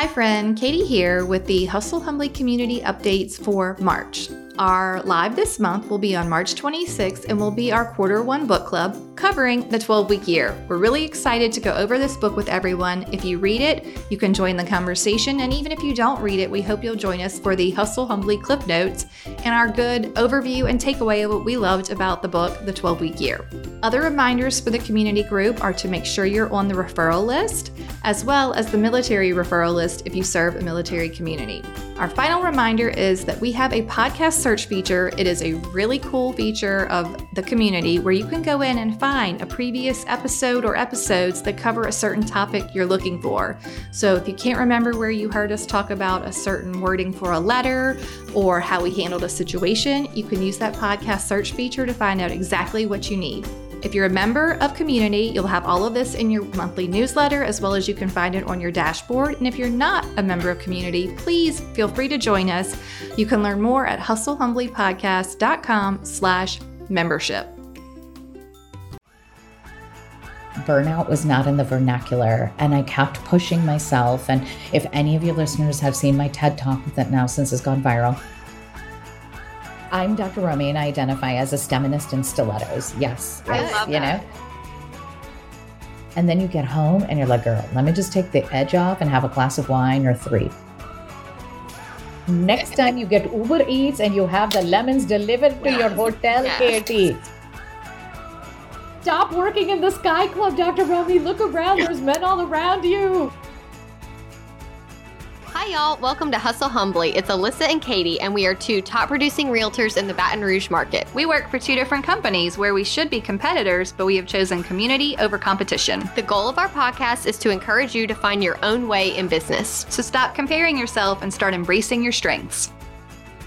Hi, friend. Katie here with the Hustle Humbly community updates for March. Our live this month will be on March 26th and will be our quarter one book club covering the 12 week year. We're really excited to go over this book with everyone. If you read it, you can join the conversation. And even if you don't read it, we hope you'll join us for the Hustle Humbly Clip Notes and our good overview and takeaway of what we loved about the book, The 12 Week Year. Other reminders for the community group are to make sure you're on the referral list, as well as the military referral list if you serve a military community. Our final reminder is that we have a podcast search feature. It is a really cool feature of the community where you can go in and find a previous episode or episodes that cover a certain topic you're looking for. So if you can't remember where you heard us talk about a certain wording for a letter or how we handled a situation, you can use that podcast search feature to find out exactly what you need. If you're a member of Community, you'll have all of this in your monthly newsletter as well as you can find it on your dashboard. And if you're not a member of Community, please feel free to join us. You can learn more at hustlehumblypodcast.com slash membership. burnout was not in the vernacular and I kept pushing myself. And if any of your listeners have seen my TED talk that now since has gone viral, I'm Dr. Romie and I identify as a STEMinist in stilettos. Yes. I love you that. know. And then you get home and you're like, girl, let me just take the edge off and have a glass of wine or three. Next time you get Uber Eats and you have the lemons delivered to your hotel, Yes. Katie. Stop working in the Sky Club, Dr. Romie. Look around. There's men all around you. Hi, y'all. Welcome to Hustle Humbly. It's Alyssa and Katie, and we are two top producing realtors in the Baton Rouge market. We work for two different companies where we should be competitors, but we have chosen community over competition. The goal of our podcast is to encourage you to find your own way in business. So stop comparing yourself and start embracing your strengths.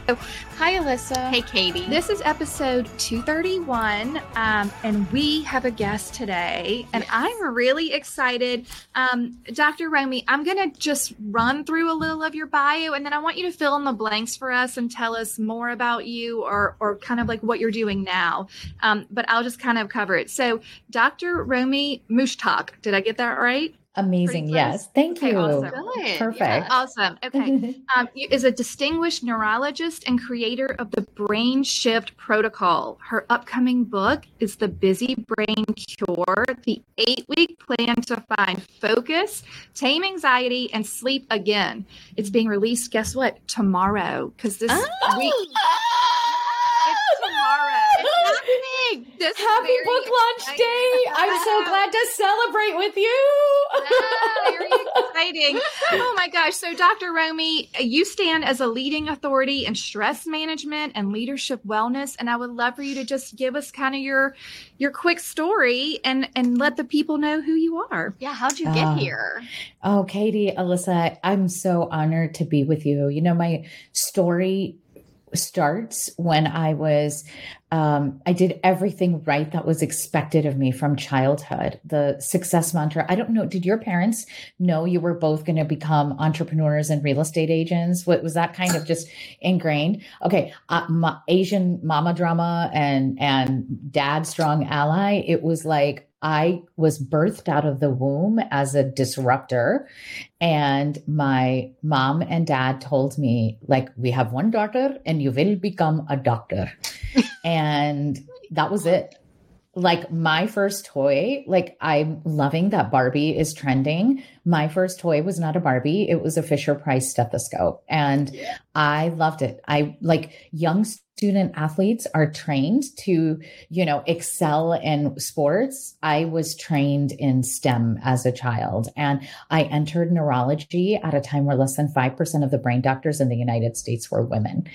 Hi, Alyssa. Hey, Katie. This is episode 231, um, and we have a guest today, and I'm really excited. Um, Dr. Romie, I'm going to just run through a little of your bio, and then I want you to fill in the blanks for us and tell us more about you or, or kind of like what you're doing now. Um, but I'll just kind of cover it. So, Dr. Romie Mushtaq, did I get that right? Amazing. Yes. Thank Okay, you. awesome. Perfect. Yeah. Awesome. Okay. um, is a distinguished neurologist and creator of the Brain Shift Protocol. Her upcoming book is The Busy Brain Cure, the eight week plan to find focus, tame anxiety, and sleep again. It's being released, guess what? Tomorrow. Because this Oh. week. It's tomorrow. It's happening. This is Happy book launch day. I'm so glad to celebrate with you. Ah, very exciting. Oh my gosh. So, Dr. Romie, you stand as a leading authority in stress management and leadership wellness. And I would love for you to just give us kind of your your quick story and and let the people know who you are. Yeah, how'd you get Ah. here? Oh, Katie, Alyssa, I'm so honored to be with you. You know, my story starts when I was, um, I did everything right that was expected of me from childhood. The success mantra. I don't know. Did your parents know you were both going to become entrepreneurs and real estate agents? What was that kind of just ingrained? Okay, uh, my Asian mama drama and and dad strong ally. It was like I was birthed out of the womb as a disruptor. And my mom and dad told me, like, we have one daughter and you will become a doctor. and that was it. Like, my first toy, like, I'm loving that Barbie is trending. My first toy was not a Barbie, it was a Fisher Price stethoscope. And I loved it. I like young student athletes are trained to, you know, excel in sports. I was trained in STEM as a child and I entered neurology at a time where less than 5% of the brain doctors in the United States were women.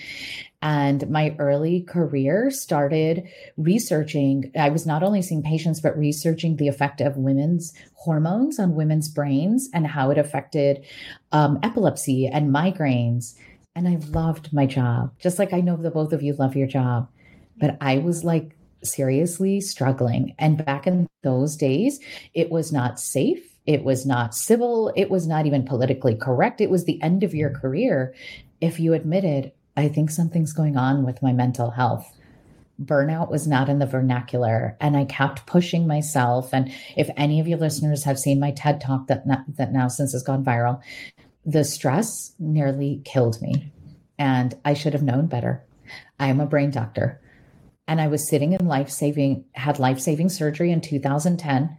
And my early career started researching. I was not only seeing patients, but researching the effect of women's hormones on women's brains and how it affected um, epilepsy and migraines. And I loved my job, just like I know the both of you love your job. But I was like seriously struggling. And back in those days, it was not safe. It was not civil. It was not even politically correct. It was the end of your career if you admitted, I think something's going on with my mental health. Burnout was not in the vernacular, and I kept pushing myself. And if any of your listeners have seen my TED talk that that now since has gone viral, the stress nearly killed me. And I should have known better. I am a brain doctor. And I was sitting in life saving, had life saving surgery in 2010.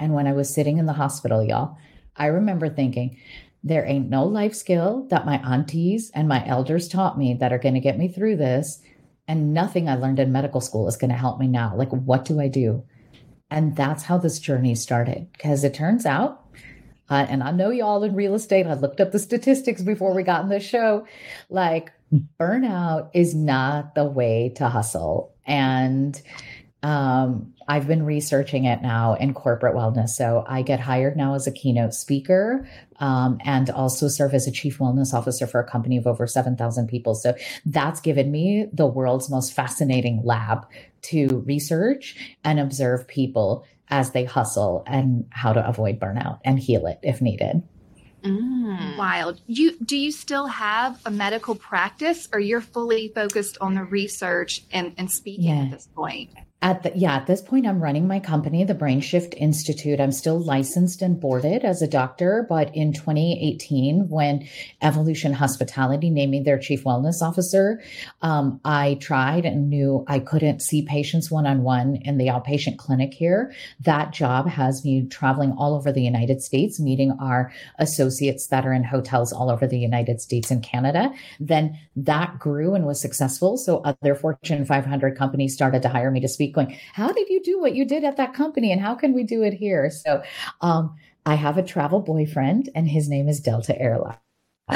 And when I was sitting in the hospital, y'all, I remember thinking, there ain't no life skill that my aunties and my elders taught me that are going to get me through this. And nothing I learned in medical school is going to help me now. Like, what do I do? And that's how this journey started. Because it turns out, uh, and I know y'all in real estate, I looked up the statistics before we got in the show. Like, burnout is not the way to hustle. And um, I've been researching it now in corporate wellness. So I get hired now as a keynote speaker um, and also serve as a chief wellness officer for a company of over 7,000 people. So that's given me the world's most fascinating lab to research and observe people as they hustle and how to avoid burnout and heal it if needed. Mm. Wild. You do you still have a medical practice or you're fully focused on the research and, and speaking yeah. at this point? At the, yeah, at this point, I'm running my company, the brain shift Institute. I'm still licensed and boarded as a doctor, but in 2018, when Evolution Hospitality named me their chief wellness officer, um, I tried and knew I couldn't see patients one on one in the outpatient clinic here. That job has me traveling all over the United States, meeting our associates that are in hotels all over the United States and Canada. Then that grew and was successful. So other Fortune 500 companies started to hire me to speak week going, how did you do what you did at that company? And how can we do it here? So um, I have a travel boyfriend and his name is Delta Airlines.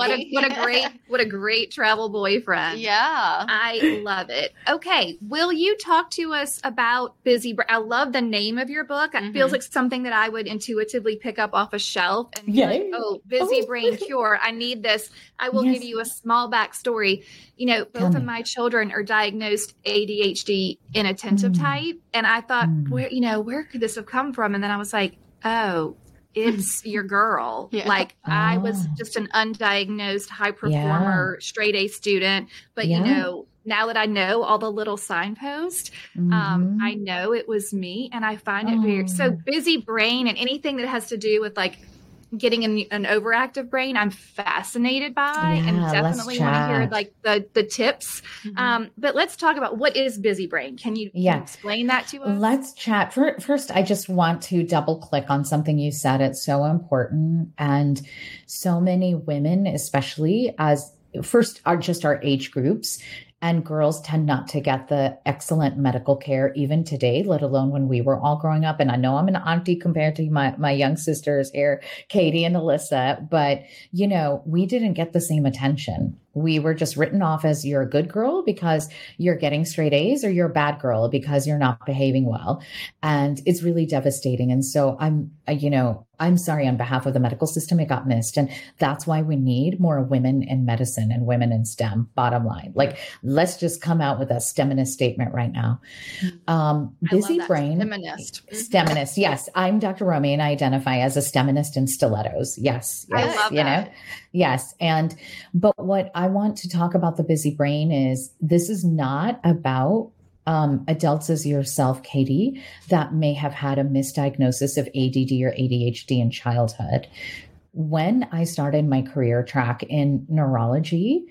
what a what a great what a great travel boyfriend. Yeah. I love it. Okay, will you talk to us about Busy Brain? I love the name of your book. It mm-hmm. feels like something that I would intuitively pick up off a shelf and be like, "Oh, Busy oh. Brain Cure. I need this." I will yes. give you a small backstory. You know, both of my children are diagnosed ADHD inattentive mm. type, and I thought, mm. where you know, where could this have come from? And then I was like, "Oh, it's your girl. Yeah. Like oh. I was oh. just an undiagnosed high performer, yeah. straight A student. But yeah. you know, now that I know all the little signposts, um, mm-hmm. um, I know it was me, and I find it oh. very so busy brain and anything that has to do with like getting an, an overactive brain i'm fascinated by yeah, and definitely want to hear like the the tips. Mm-hmm. um, but let's talk about what is busy brain. Can you, yeah. Can you explain that to us? Let's chat. First i just want to double click on something you said. It's so important. And so many women especially as first are just our age groups and girls tend not to get the excellent medical care even today, let alone when we were all growing up. And I know I'm an auntie compared to my, my young sisters here, Katie and Alyssa, but you know, we didn't get the same attention we were just written off as you're a good girl because you're getting straight A's or you're a bad girl because you're not behaving well. And it's really devastating. And so I'm, you know, I'm sorry on behalf of the medical system, it got missed. And that's why we need more women in medicine and women in STEM, bottom line. Like, let's just come out with a STEMinist statement right now. Um, busy brain. STEMinist. STEMinist. Yes. I'm Dr. Romie and I identify as a STEMinist in stilettos. Yes. yes. I love you that. know, yes. And, but what I want to talk about the busy brain is this is not about um, adults as yourself, Katie, that may have had a misdiagnosis of ADD or ADHD in childhood. When I started my career track in neurology,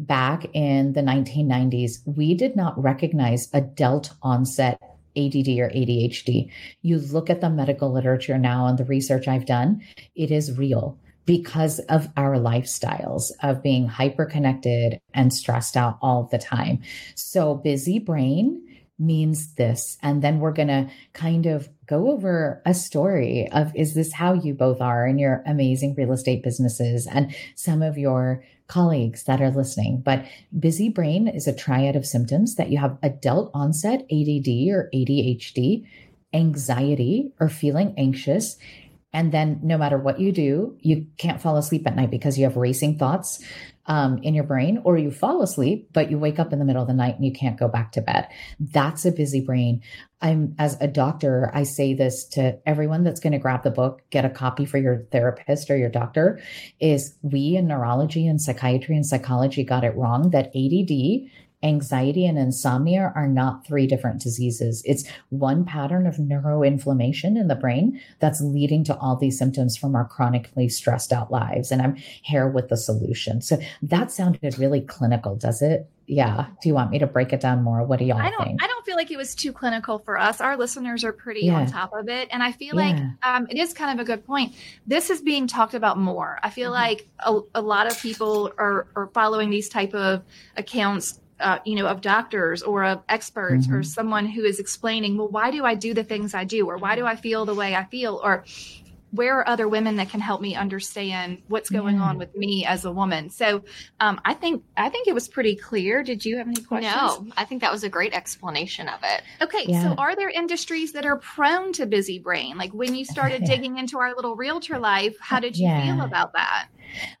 back in the 1990s, we did not recognize adult onset ADD or ADHD. You look at the medical literature now and the research I've done, it is real because of our lifestyles of being hyper connected and stressed out all the time. So, busy brain means this. And then we're going to kind of go over a story of is this how you both are in your amazing real estate businesses and some of your colleagues that are listening. But busy brain is a triad of symptoms that you have adult onset ADD or ADHD, anxiety or feeling anxious, and then no matter what you do, you can't fall asleep at night because you have racing thoughts um, in your brain, or you fall asleep, but you wake up in the middle of the night and you can't go back to bed. That's a busy brain. I'm, as a doctor, I say this to everyone that's going to grab the book, get a copy for your therapist or your doctor, is we in neurology and psychiatry and psychology got it wrong that ADD anxiety and insomnia are not three different diseases. It's one pattern of neuroinflammation in the brain that's leading to all these symptoms from our chronically stressed out lives. And I'm here with the solution. So that sounded really clinical, does it? yeah do you want me to break it down more what do y'all I don't, think I don't feel like it was too clinical for us. Our listeners are pretty yeah. on top of it. And I feel yeah. like um, it is kind of a good point. This is being talked about more. I feel mm-hmm. like a, a, lot of people are, are following these type of accounts uh, you know, of doctors or of experts mm-hmm. or someone who is explaining, well, why do I do the things I do, or why do I feel the way I feel, or where are other women that can help me understand what's going yeah. on with me as a woman? So um, i think i think it was pretty clear. Did you have any questions? No i think that was a great explanation of it. Okay yeah. so are there industries that are prone to busy brain? Like when you started digging into our little realtor life how did you yeah. feel about that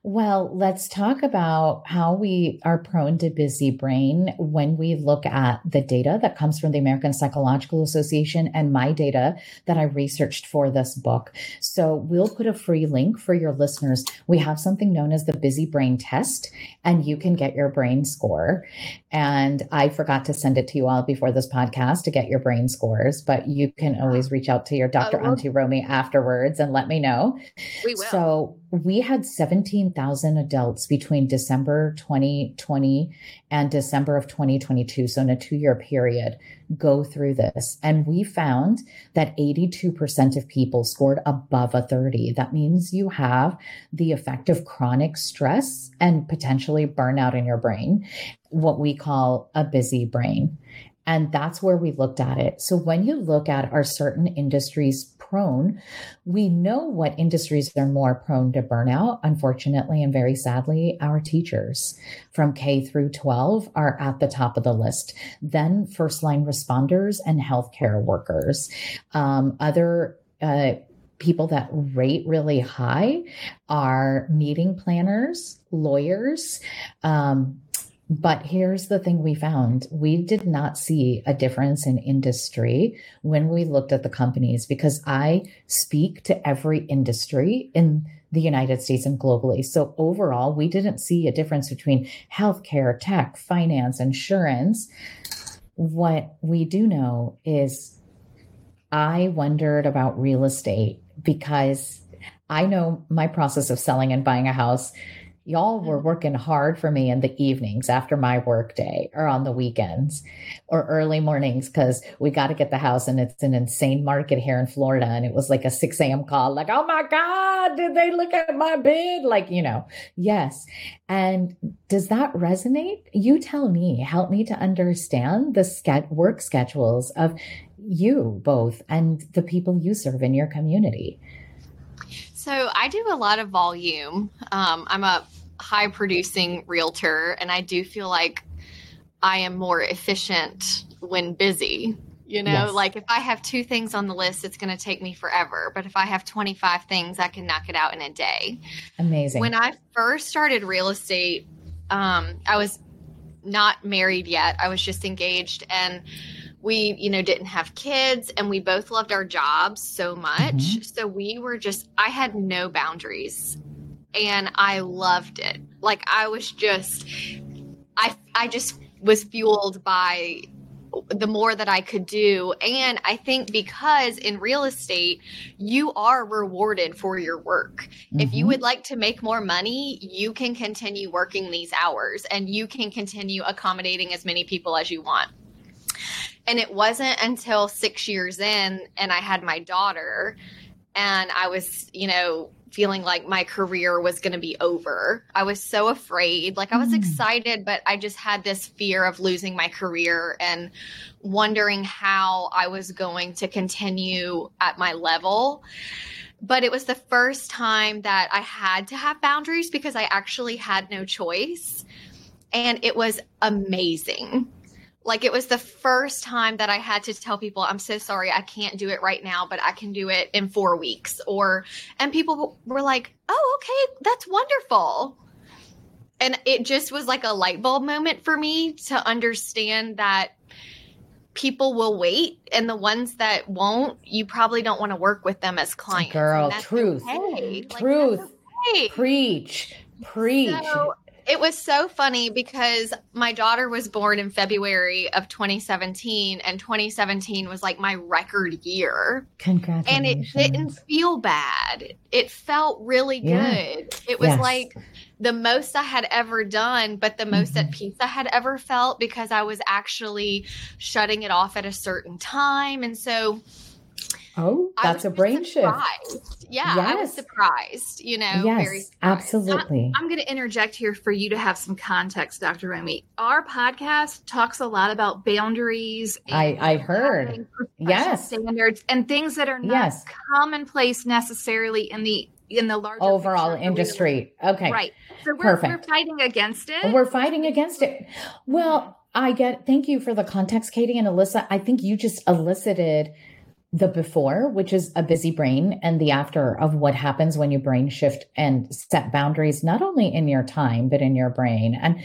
well, let's talk about how we are prone to busy brain when we look at the data that comes from the American Psychological Association and my data that I researched for this book. So we'll put a free link for your listeners. We have something known as the busy brain test, and you can get your brain score. And I forgot to send it to you all before this podcast to get your brain scores, but you can always reach out to your Dr. Oh, Auntie Romie afterwards and let me know. We will. So we had 17,000 adults between December 2020 and December of 2022, so in a two year period, go through this. And we found that 82% of people scored above a 30. That means you have the effect of chronic stress and potentially burnout in your brain, what we call a busy brain. And that's where we looked at it. So when you look at are certain industries prone, we know what industries are more prone to burnout. Unfortunately, and very sadly, our teachers from K through 12 are at the top of the list. Then first line responders and healthcare workers. Um, other uh, people that rate really high are meeting planners, lawyers, um, but here's the thing we found we did not see a difference in industry when we looked at the companies because I speak to every industry in the United States and globally. So overall, we didn't see a difference between healthcare, tech, finance, insurance. What we do know is I wondered about real estate because I know my process of selling and buying a house y'all were mm-hmm. working hard for me in the evenings after my work day or on the weekends or early mornings because we got to get the house and it's an insane market here in Florida. And it was like a 6 a.m. call, like, oh my God, did they look at my bid? Like, you know, yes. And does that resonate? You tell me, help me to understand the ske- work schedules of you both and the people you serve in your community. So I do a lot of volume. Um, I'm a high producing realtor, and I do feel like I am more efficient when busy. You know, yes. like if I have two things on the list, it's going to take me forever. But if I have 25 things, I can knock it out in a day. Amazing. When I first started real estate, um, I was not married yet. I was just engaged and we, you know, didn't have kids and we both loved our jobs so much. Mm-hmm. So we were just, I had no boundaries and I loved it. Like I was just I I just was fueled by the more that I could do. And I think because in real estate, you are rewarded for your work. Mm-hmm. If you mm-hmm. would like to make more money, you can continue working these hours and you can continue accommodating as many people as you want. And it wasn't until six years in and I had my daughter and I was, you know, feeling like my career was going to be over. I was so afraid. Like I was mm. excited, but I just had this fear of losing my career and wondering how I was going to continue at my level. But it was the first time that I had to have boundaries because I actually had no choice. And it was amazing. Like it was the first time that I had to tell people, I'm so sorry, I can't do it right now, but I can do it in four weeks. Or, and people were like, oh, okay, that's wonderful. And it just was like a light bulb moment for me to understand that people will wait and the ones that won't you probably don't want to work with them as clients girl truth okay. truth like, okay. preach preach so it was so funny because my daughter was born in February of 2017, and 2017 was like my record year. Congratulations. And it didn't feel bad. It felt really Yeah. good. It was Yes. like the most I had ever done, but the most at mm-hmm. peace I had ever felt because I was actually shutting it off at a certain time. And so Oh, that's a brain just shift. surprised. Yeah, I was surprised, you know, Yes, very absolutely. I'm going to interject here for you to have some context, Dr. Romie. Our podcast talks a lot about boundaries. I- I heard. Yes. standards and things that are not Yes. commonplace necessarily in the in the larger Overall industry. Okay. Right. So we're, we're fighting against it. We're fighting against it. Well, I get thank you for the context, Katie and Alyssa. I think you just elicited the before, which is a busy brain, and the after of what happens when you brain shift and set boundaries, not only in your time, but in your brain. And,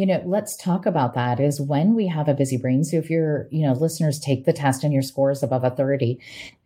you know, let's talk about that is when we have a busy brain. So if your, you know, listeners take the test and your score is above a 30,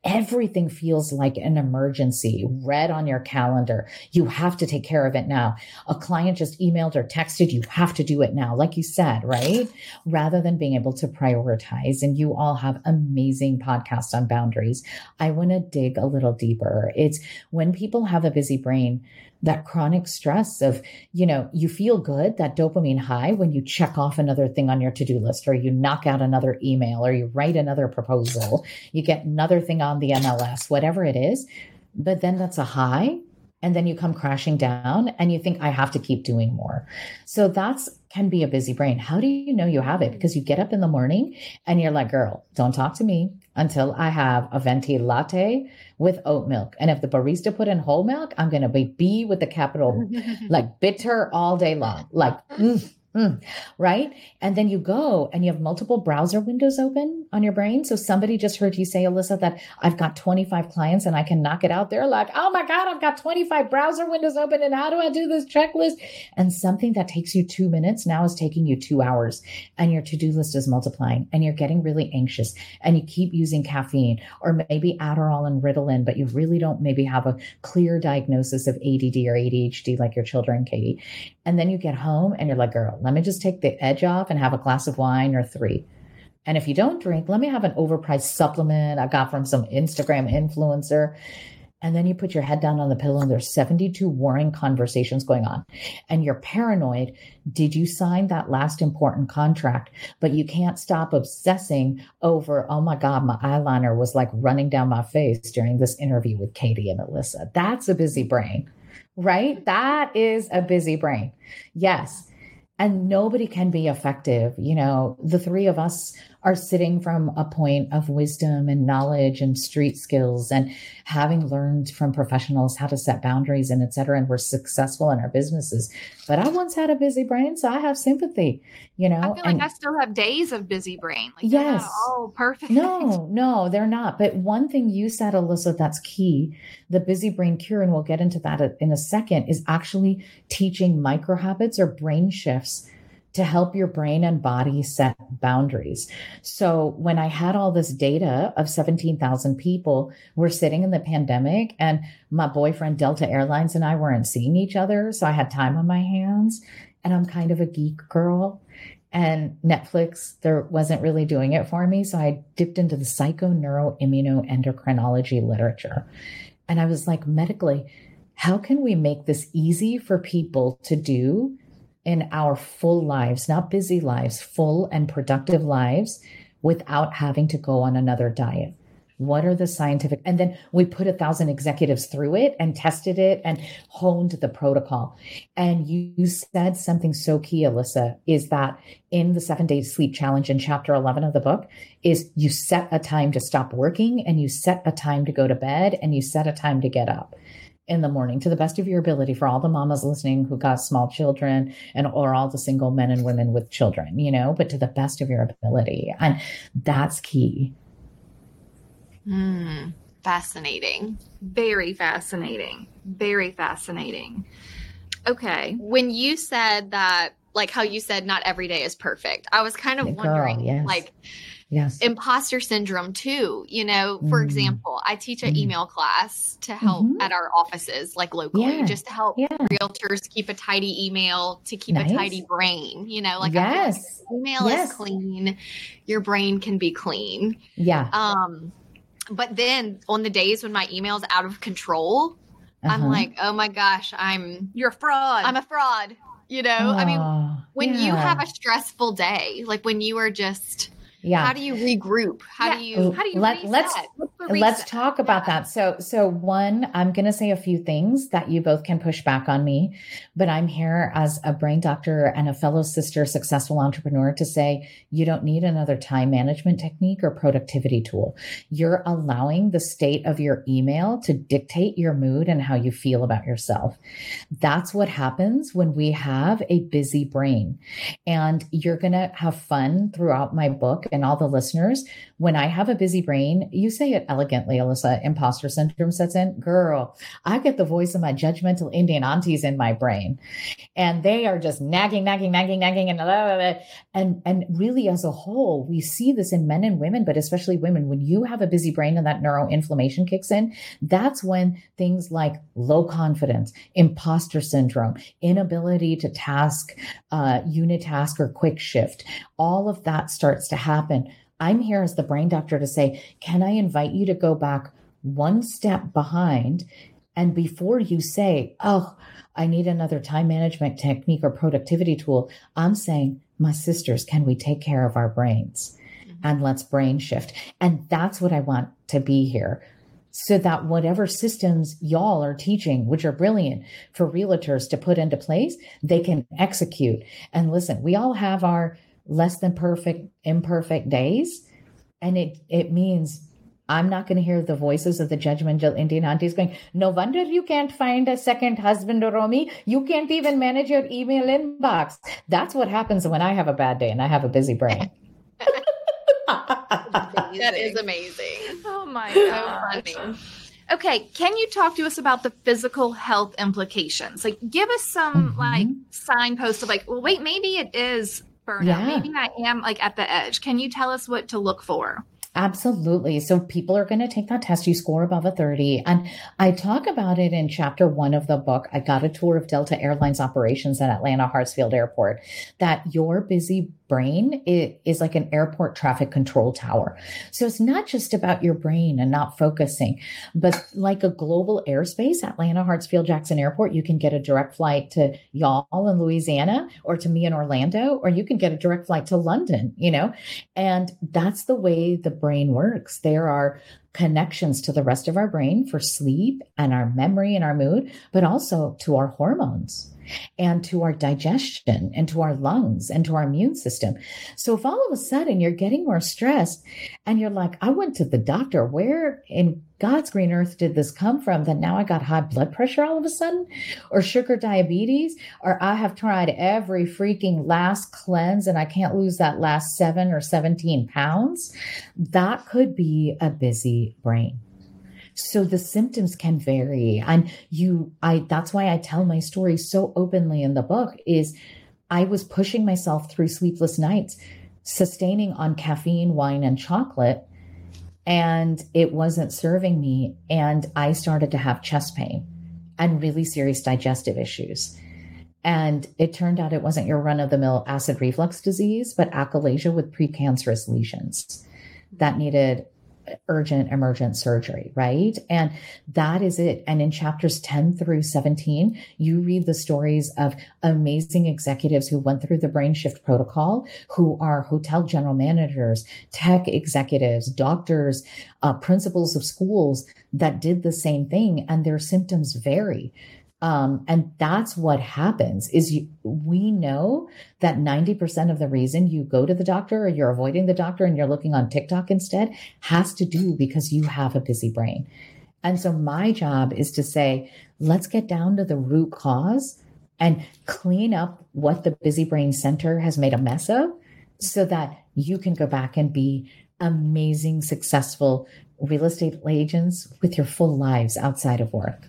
everything feels like an emergency, red on your calendar. You have to take care of it now. A client just emailed or texted, you have to do it now, like you said, right? Rather than being able to prioritize. And you all have amazing podcasts on boundaries. I want to dig a little deeper. It's when people have a busy brain, that chronic stress of, you know, you feel good, that dopamine high when you check off another thing on your to do list, or you knock out another email, or you write another proposal, you get another thing on the MLS, whatever it is. But then that's a high. And then you come crashing down and you think, I have to keep doing more. So that's can be a busy brain. How do you know you have it? Because you get up in the morning and you're like, girl, don't talk to me until I have a venti latte with oat milk. And if the barista put in whole milk, I'm going to be B with the capital, like bitter all day long. Like, mm, mm, right? And then you go and you have multiple browser windows open on your brain. So somebody just heard you say, Alyssa, that I've got 25 clients and I can knock it out. They're like, oh my God, I've got 25 browser windows open. And how do I do this checklist? And something that takes you two minutes now is taking you two hours and your to-do list is multiplying and you're getting really anxious and you keep using caffeine or maybe Adderall and Ritalin, but you really don't maybe have a clear diagnosis of ADD or ADHD like your children, Katie. And then you get home and you're like, girl, let me just take the edge off and have a glass of wine or three. And if you don't drink, let me have an overpriced supplement I got from some Instagram influencer. And then you put your head down on the pillow and there's 72 warring conversations going on. And you're paranoid. Did you sign that last important contract? But you can't stop obsessing over, oh my God, my eyeliner was like running down my face during this interview with Katie and Alyssa. That's a busy brain, right? That is a busy brain. Yes. And nobody can be effective. You know, the three of us are sitting from a point of wisdom and knowledge and street skills and having learned from professionals how to set boundaries and et cetera. And we're successful in our businesses. But I once had a busy brain, so I have sympathy, you know. I feel and- like I still have days of busy brain. Like Yes. Oh, perfect. no, no, they're not. But one thing you said, Alyssa, that's key. The busy brain cure, and we'll get into that in a second, is actually teaching micro habits or brain shifts to help your brain and body set boundaries. So when I had all this data of 17,000 people, we're sitting in the pandemic and my boyfriend Delta Airlines and I weren't seeing each other. So I had time on my hands and I'm kind of a geek girl and Netflix, there wasn't really doing it for me. So I dipped into the psychoneuroimmunoendocrinology literature. And I was like, medically, how can we make this easy for people to do in our full lives, not busy lives, full and productive lives without having to go on another diet? What are the scientific? And then we put a thousand executives through it and tested it and honed the protocol. And you, you said something so key, Alyssa, is that in the seven day sleep challenge in chapter 11 of the book is you set a time to stop working and you set a time to go to bed and you set a time to get up in the morning to the best of your ability for all the mamas listening who got small children and or all the single men and women with children you know but to the best of your ability and that's key Hmm, fascinating. Very fascinating. Very fascinating. Okay. When you said that, like how you said, not every day is perfect, I was kind of Girl, wondering, yes. like, Yes. imposter syndrome too. You know, for Mm. example, I teach an Mm. email class to help Mhm. at our offices, like locally, Yeah. just to help Yeah. realtors keep a tidy email, to keep Nice. a tidy brain. You know, like I feel like yes. email Yes. is clean, your brain can be clean. Yeah. Um, but then on the days when my email is out of control, I'm Uh-huh. like, oh my gosh, I'm You're a fraud. I'm a fraud. You know, I mean, Oh, when you have a stressful day, like when you are just, yeah. how do you regroup? How Yeah. do you? How do you Let- let's- Let's talk about that. So, so one, I'm going to say a few things that you both can push back on me, but I'm here as a brain doctor and a fellow sister, successful entrepreneur to say you don't need another time management technique or productivity tool. You're allowing the state of your email to dictate your mood and how you feel about yourself. That's what happens when we have a busy brain. And you're going to have fun throughout my book and all the listeners. When I have a busy brain, you say it elegantly, Alyssa, imposter syndrome sets in. Girl, I get the voice of my judgmental Indian aunties in my brain. And they are just nagging, nagging, nagging, nagging, and blah, blah, blah. and and really as a whole, we see this in men and women, but especially women. When you have a busy brain and that neuroinflammation kicks in, that's when things like low confidence, imposter syndrome, inability to task, uh, unitask or quick shift, all of that starts to happen. I'm here as the brain doctor to say, can I invite you to go back one step behind? And before you say, oh, I need another time management technique or productivity tool, I'm saying, my sisters, can we take care of our brains? Mm-hmm. And let's brain shift. And that's what I want to be here. So that whatever systems y'all are teaching, which are brilliant for realtors to put into place, they can execute. And listen, we all have our less than perfect, imperfect days. And it, it means I'm not going to hear the voices of the judgmental Indian aunties going, no wonder you can't find a second husband, or Romie. You can't even manage your email inbox. That's what happens when I have a bad day and I have a busy brain. that is amazing. Oh my So god. funny. Okay, can you talk to us about the physical health implications? Like, give us some Mhm. like signposts of like, well, wait, maybe it is burnout. Yeah. Maybe I am like at the edge. Can you tell us what to look for? Absolutely. So people are going to take that test. You score above a 30. And I talk about it in chapter one of the book. I got a tour of Delta Airlines operations at Atlanta Hartsfield Airport that your busy brain is like an airport traffic control tower. So it's not just about your brain and not focusing, but like a global airspace, Atlanta Hartsfield Jackson Airport, you can get a direct flight to y'all in Louisiana or to me in Orlando, or you can get a direct flight to London, you know? And that's the way the brain works. There are connections to the rest of our brain for sleep and our memory and our mood, but also to our hormones and to our digestion and to our lungs and to our immune system. So if all of a sudden you're getting more stressed and you're like, I went to the doctor, where in God's green earth did this come from that now I got high blood pressure all of a sudden or sugar diabetes or I have tried every freaking last cleanse and I can't lose that last seven or 17 pounds. That could be a busy brain. So the symptoms can vary. And you, I, that's why I tell my story so openly in the book is I was pushing myself through sleepless nights, sustaining on caffeine, wine, and chocolate. And it wasn't serving me. And I started to have chest pain and really serious digestive issues. And it turned out it wasn't your run of the mill acid reflux disease, but achalasia with precancerous lesions that needed urgent emergent surgery, right? And that is it. And in chapters 10 through 17, you read the stories of amazing executives who went through the brain shift protocol, who are hotel general managers, tech executives, doctors, uh, principals of schools that did the same thing and their symptoms vary. Um, and that's what happens is you, we know that 90% of the reason you go to the doctor or you're avoiding the doctor and you're looking on TikTok instead has to do because you have a busy brain. And so my job is to say, let's get down to the root cause and clean up what the busy brain center has made a mess of so that you can go back and be amazing, successful real estate agents with your full lives outside of work.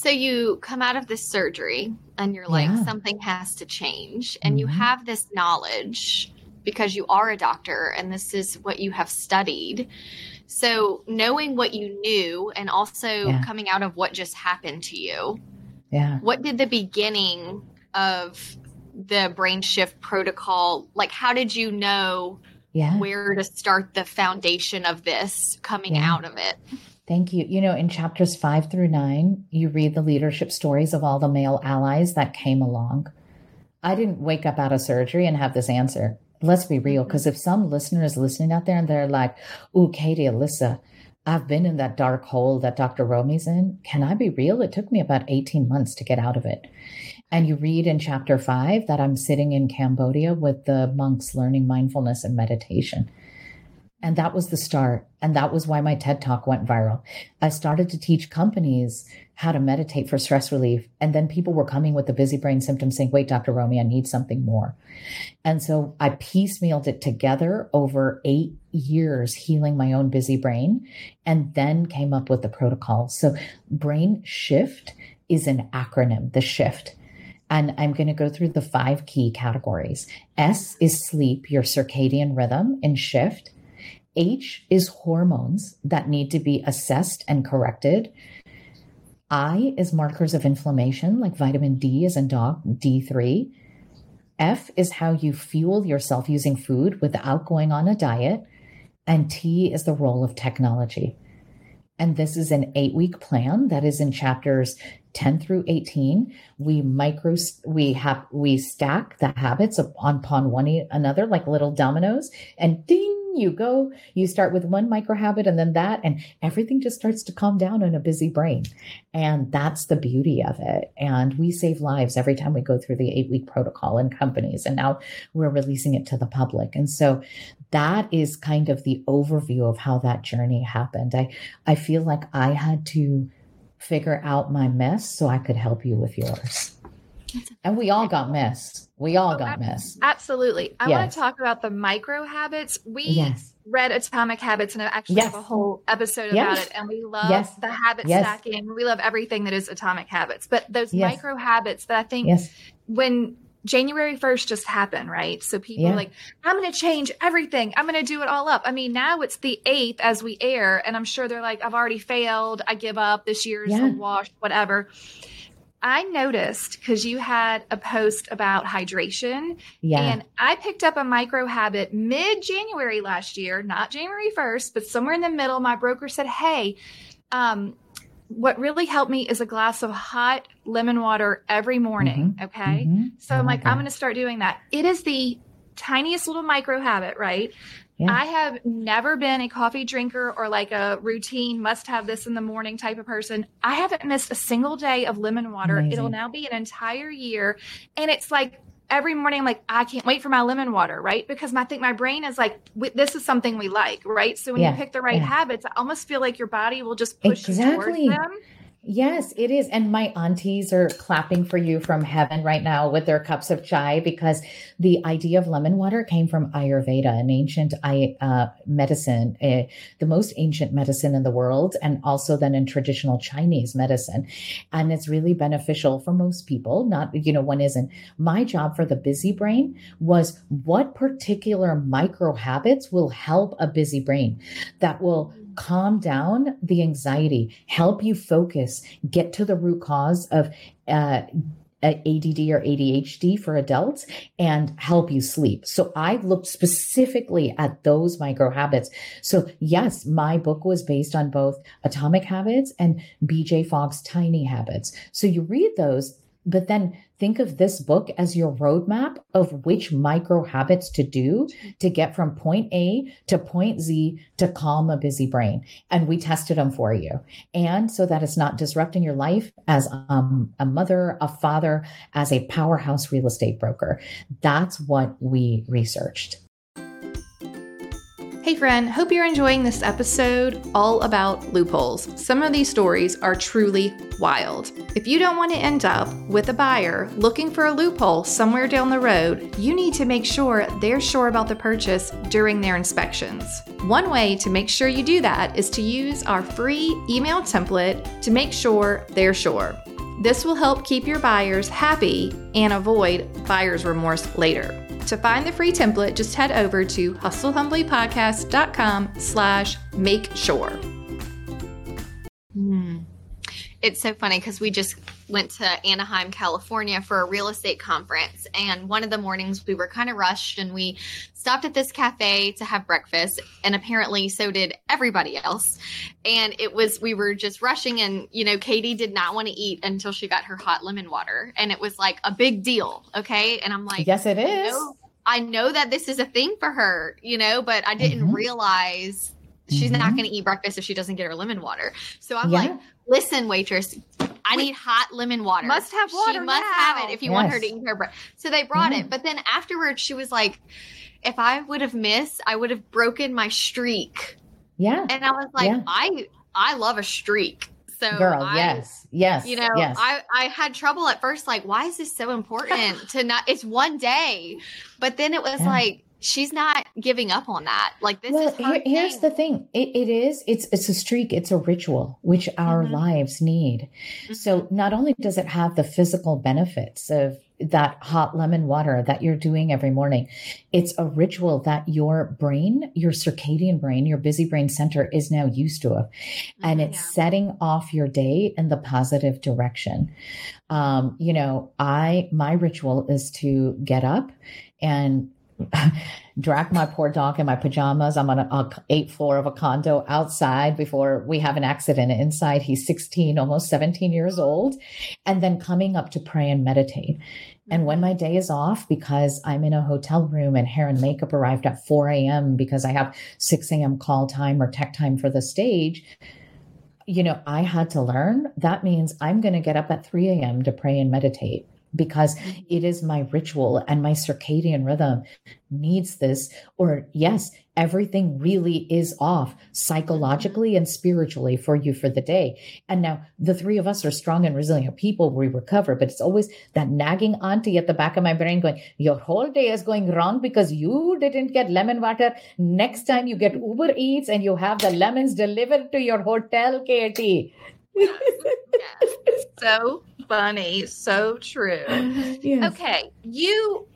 So you come out of this surgery and you're like, Yeah. something has to change. And you Mhm. have this knowledge because you are a doctor and this is what you have studied. So, knowing what you knew and also Yeah. coming out of what just happened to you, Yeah. what did the beginning of the brain shift protocol like how did you know Yeah. where to start the foundation of this coming Yeah. out of it Thank you. You know, in chapters five through nine, you read the leadership stories of all the male allies that came along. I didn't wake up out of surgery and have this answer. Let's be real, mm-hmm. because if some listener is listening out there and they're like, "Ooh, Katie, Alyssa, I've been in that dark hole that Dr. Romie's in. Can I be real? It took me about 18 months to get out of it. And you read in chapter five that I'm sitting in Cambodia with the monks learning mindfulness and meditation. And that was the start. And that was why my TED talk went viral. I started to teach companies how to meditate for stress relief. And then people were coming with the busy brain symptoms saying, wait, Dr. Romie, I need something more. And so I piecemealed it together over eight years, healing my own busy brain, and then came up with the protocol. So brain shift is an acronym, the shift. And I'm going to go through the five key categories. S is sleep, your circadian rhythm and shift. H is hormones that need to be assessed and corrected. I is markers of inflammation, like vitamin D is in dog, D3. F is how you fuel yourself using food without going on a diet. And T is the role of technology. And this is an eight week plan that is in chapters 10 through 18. We micro, we have, we stack the habits upon, one another like little dominoes and ding, you go. You start with one micro habit and then that, and everything just starts to calm down in a busy brain. And that's the beauty of it. And we save lives every time we go through the eight week protocol in companies. And now we're releasing it to the public. And so that is kind of the overview of how that journey happened. I, I feel like I had to figure out my mess so I could help you with yours. And we all got messed. We all Oh, got messed. Absolutely. I want to talk about the micro habits. We Yes. read Atomic Habits and I actually Yes. have a whole episode Yes. about it. And we love Yes. the habit Yes. stacking. We love everything that is Atomic Habits. But those Yes. micro habits that I think Yes. when January 1st just happened, right? So people Yeah. are like, I'm going to change everything. I'm going to do it all up. I mean, now it's the 8th as we air, and I'm sure they're like, I've already failed. I give up. This year's Yeah. a wash, whatever. I noticed because you had a post about hydration, Yeah. and I picked up a micro habit mid January last year, not January 1st, but somewhere in the middle. My broker said, Hey, um, what really helped me is a glass of hot lemon water every morning. Okay. Mhm. So I'm like like, I'm going to start doing that. It is the tiniest little micro habit, right? Yeah. I have never been a coffee drinker or like a routine must have this in the morning type of person. I haven't missed a single day of lemon water. Amazing. It'll now be an entire year. And it's like every morning, I'm like, I can't wait for my lemon water, right? Because I think my brain is like, this is something we like, right? So when Yeah, you pick the right yeah. habits, I almost feel like your body will just push Exactly. you towards them. Yes, it is. And my aunties are clapping for you from heaven right now with their cups of chai because the idea of lemon water came from Ayurveda, an ancient uh, medicine, uh, the most ancient medicine in the world, and also then in traditional Chinese medicine. And it's really beneficial for most people. Not, you know, one isn't. My job for the busy brain was what particular micro habits will help a busy brain that will calm down the anxiety, help you focus, get to the root cause of uh, ADD or ADHD for adults and help you sleep. So I looked specifically at those micro habits. So yes, my book was based on both Atomic Habits and BJ Fogg's Tiny Habits. So you read those, but then think of this book as your roadmap of which micro habits to do to get from point A to point Z to calm a busy brain. And we tested them for you. And so that it's not disrupting your life as um, a mother, a father, as a powerhouse real estate broker. That's what we researched. Hey, friend, hope you're enjoying this episode all about loopholes. Some of these stories are truly wild. If you don't want to end up with a buyer looking for a loophole somewhere down the road, you need to make sure they're sure about the purchase during their inspections. One way to make sure you do that is to use our free email template to make sure they're sure. This will help keep your buyers happy and avoid buyer's remorse later. To find the free template, just head over to hustlehumblypodcast.com slash make sure. Hmm. It's so funny because we just went to Anaheim, California for a real estate conference. And one of the mornings we were kind of rushed and we stopped at this cafe to have breakfast. And apparently so did everybody else. And it was, we were just rushing. And, you know, Katie did not want to eat until she got her hot lemon water. And it was like a big deal. Okay. And I'm like, yes, it is. I know, I know that this is a thing for her, you know, but I didn't mm-hmm. realize she's mm-hmm. not going to eat breakfast if she doesn't get her lemon water. So I'm yeah. like, listen, waitress, I need hot lemon water. Must have water. She must now. have it if you yes. want her to eat her breakfast. So they brought mm. it. But then afterwards, she was like, if I would have missed, I would have broken my streak. Yeah. And I was like, yeah. I I love a streak. So girl, I, yes, yes, you know, yes. I I had trouble at first, like, why is this so important to not? It's one day, but then it was yeah. like she's not giving up on that. Like this is. well, here, here's the thing. It, it is, it's, it's a streak. It's a ritual, which our mm-hmm. lives need. Mm-hmm. So not only does it have the physical benefits of that hot lemon water that you're doing every morning, it's a ritual that your brain, your circadian brain, your busy brain center is now used to. Mm-hmm, and it's yeah. setting off your day in the positive direction. Um, you know, I, my ritual is to get up and drag my poor dog in my pajamas. I'm on an eighth floor of a condo outside before we have an accident inside. He's 16, almost 17 years old. And then coming up to pray and meditate. And when my day is off, because I'm in a hotel room and hair and makeup arrived at 4 a.m. because I have 6 a.m. call time or tech time for the stage, you know, I had to learn that means I'm going to get up at 3 a.m. to pray and meditate because it is my ritual and my circadian rhythm needs this. Or, yes, everything really is off psychologically and spiritually for you for the day. And now the three of us are strong and resilient people. We recover, but it's always that nagging auntie at the back of my brain going, Your whole day is going wrong because you didn't get lemon water. Next time you get Uber Eats and you have the lemons delivered to your hotel, Katie. yes. So funny. So true. Yes. Okay. You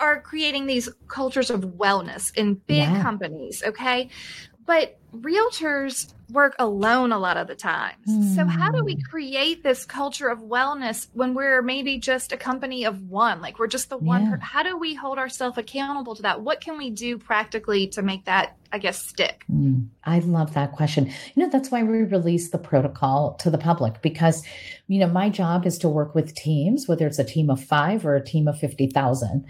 are creating these cultures of wellness in big yeah. companies. Okay. But realtors work alone a lot of the times. Mm. So how do we hmm. create this culture of wellness when we're maybe just a company of one? Like we're just the one. Yeah. how do we hold ourselves accountable to that? What can we do practically to make that, I guess, stick? Mm. I love that question. You know, that's why we release the protocol to the public because, you know, my job is to work with teams, whether it's a team of five or a team of 50,000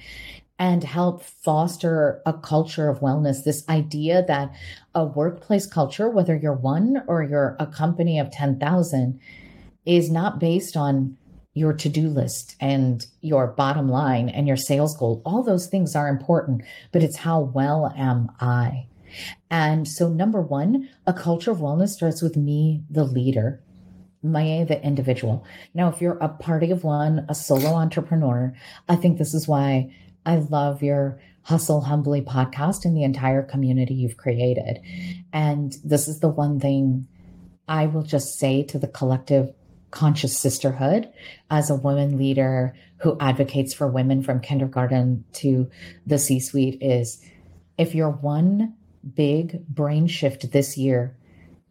and help foster a culture of wellness. This idea that a workplace culture, whether you're one or you're a company of 10,000, is not based on your to do list and your bottom line and your sales goal. All those things are important, but it's how well am I? And so, number one, a culture of wellness starts with me, the leader, my the individual. Now, if you're a party of one, a solo entrepreneur, I think this is why I love your Hustle Humbly podcast and the entire community you've created. And this is the one thing I will just say to the collective conscious sisterhood as a woman leader who advocates for women from kindergarten to the C suite is if your one big brain shift this year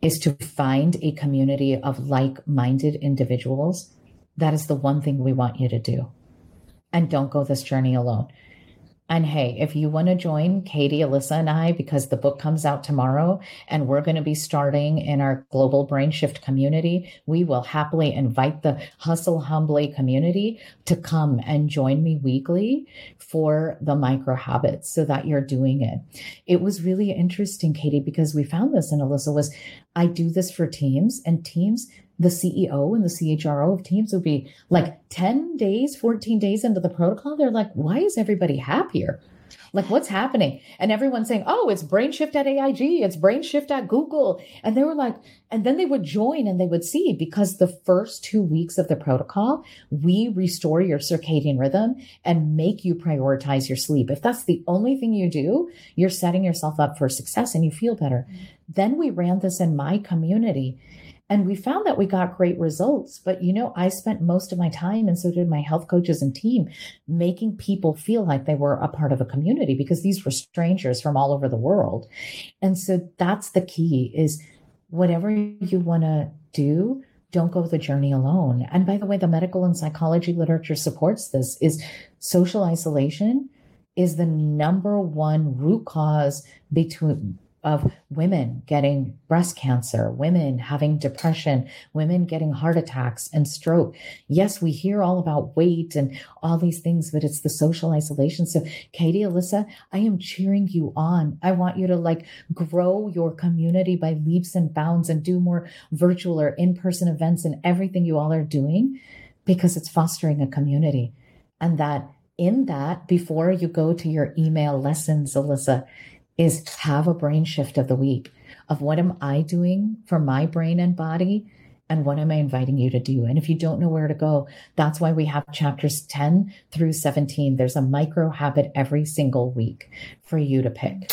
is to find a community of like minded individuals, that is the one thing we want you to do. And don't go this journey alone. And hey, if you want to join Katie, Alyssa, and I, because the book comes out tomorrow and we're going to be starting in our global brain shift community, we will happily invite the Hustle Humbly community to come and join me weekly for the micro habits so that you're doing it. It was really interesting, Katie, because we found this and Alyssa was I do this for teams and teams the CEO and the CHRO of teams would be like 10 days, 14 days into the protocol. They're like, why is everybody happier? Like, what's happening? And everyone's saying, oh, it's brain shift at AIG, it's brain shift at Google. And they were like, and then they would join and they would see because the first two weeks of the protocol, we restore your circadian rhythm and make you prioritize your sleep. If that's the only thing you do, you're setting yourself up for success and you feel better. Mm-hmm. Then we ran this in my community And we found that we got great results. But, you know, I spent most of my time, and so did my health coaches and team, making people feel like they were a part of a community because these were strangers from all over the world. And so that's the key is whatever you want to do, don't go the journey alone. And by the way, the medical and psychology literature supports this is social isolation is the number one root cause between of women getting breast cancer, women having depression, women getting heart attacks and stroke. Yes, we hear all about weight and all these things, but it's the social isolation. So, Katie, Alyssa, I am cheering you on. I want you to like grow your community by leaps and bounds and do more virtual or in person events and everything you all are doing because it's fostering a community. And that in that, before you go to your email lessons, Alyssa, is have a brain shift of the week of what am I doing for my brain and body and what am I inviting you to do? And if you don't know where to go, that's why we have chapters 10 through 17. There's a micro habit every single week for you to pick.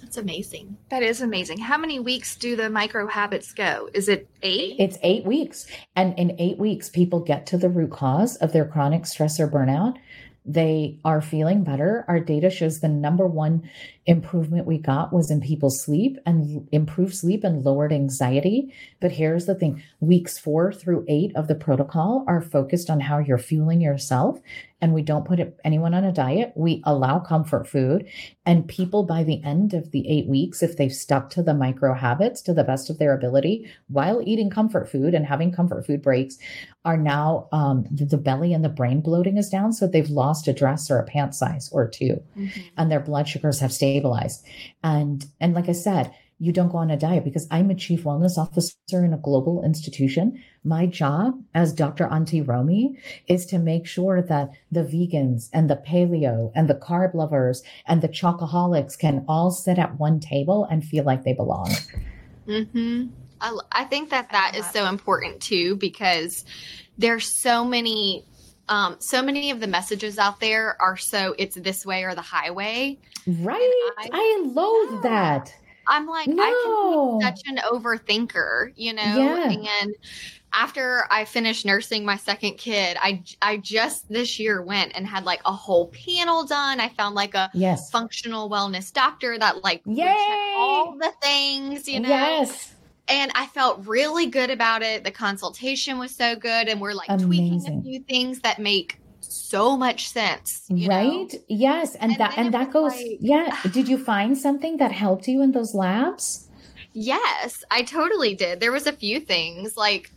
That's amazing. That is amazing. How many weeks do the micro habits go? Is it eight? It's eight weeks. And in eight weeks, people get to the root cause of their chronic stress or burnout they are feeling better. Our data shows the number one improvement we got was in people's sleep and improved sleep and lowered anxiety. But here's the thing weeks four through eight of the protocol are focused on how you're fueling yourself. And we don't put anyone on a diet. We allow comfort food. And people by the end of the eight weeks, if they've stuck to the micro habits to the best of their ability while eating comfort food and having comfort food breaks, are now um, the, the, belly and the brain bloating is down. So they've lost a dress or a pant size or 2 mm-hmm. and their blood sugars have stabilized. And, and like I said, you don't go on a diet because I'm a chief wellness officer in a global institution. My job as Dr. Auntie Romie is to make sure that the vegans and the paleo and the carb lovers and the chocoholics can all sit at one table and feel like they belong. Mm-hmm. I, I think that that is so important too because there's so many um, so many of the messages out there are so it's this way or the highway. Right. I, I loathe yeah. that. I'm like, no. I can be such an overthinker, you know? Yeah. And after I finished nursing my second kid, I I just this year went and had like a whole panel done. I found like a yes. functional wellness doctor that like Yay! all the things, you know. Yes and I felt really good about it. The consultation was so good, and we're like Amazing. tweaking a few things that make so much sense, right? Know? Yes, and, and that and that goes. Like, yeah, did you find something that helped you in those labs? Yes, I totally did. There was a few things like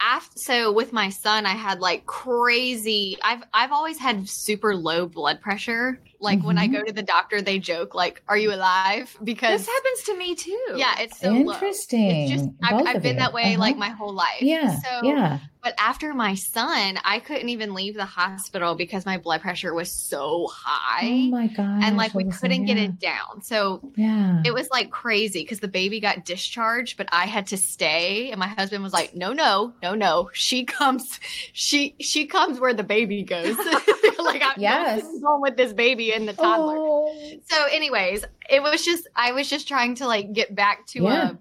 after so with my son I had like crazy I've I've always had super low blood pressure like mm-hmm. when I mm-hmm. go to the doctor, they joke like, "Are you alive?" Because this happens to me too. Yeah, it's so interesting. Low. It's just I've, I've been that way uh-huh. like my whole life. Yeah. So yeah. But after my son, I couldn't even leave the hospital because my blood pressure was so high. Oh my god! And like we couldn't yeah. get it down. So yeah, it was like crazy because the baby got discharged, but I had to stay. And my husband was like, "No, no, no, no. She comes. She she comes where the baby goes." like I'm yes. going with this baby and the toddler. Oh. So, anyways, it was just I was just trying to like get back to yeah. a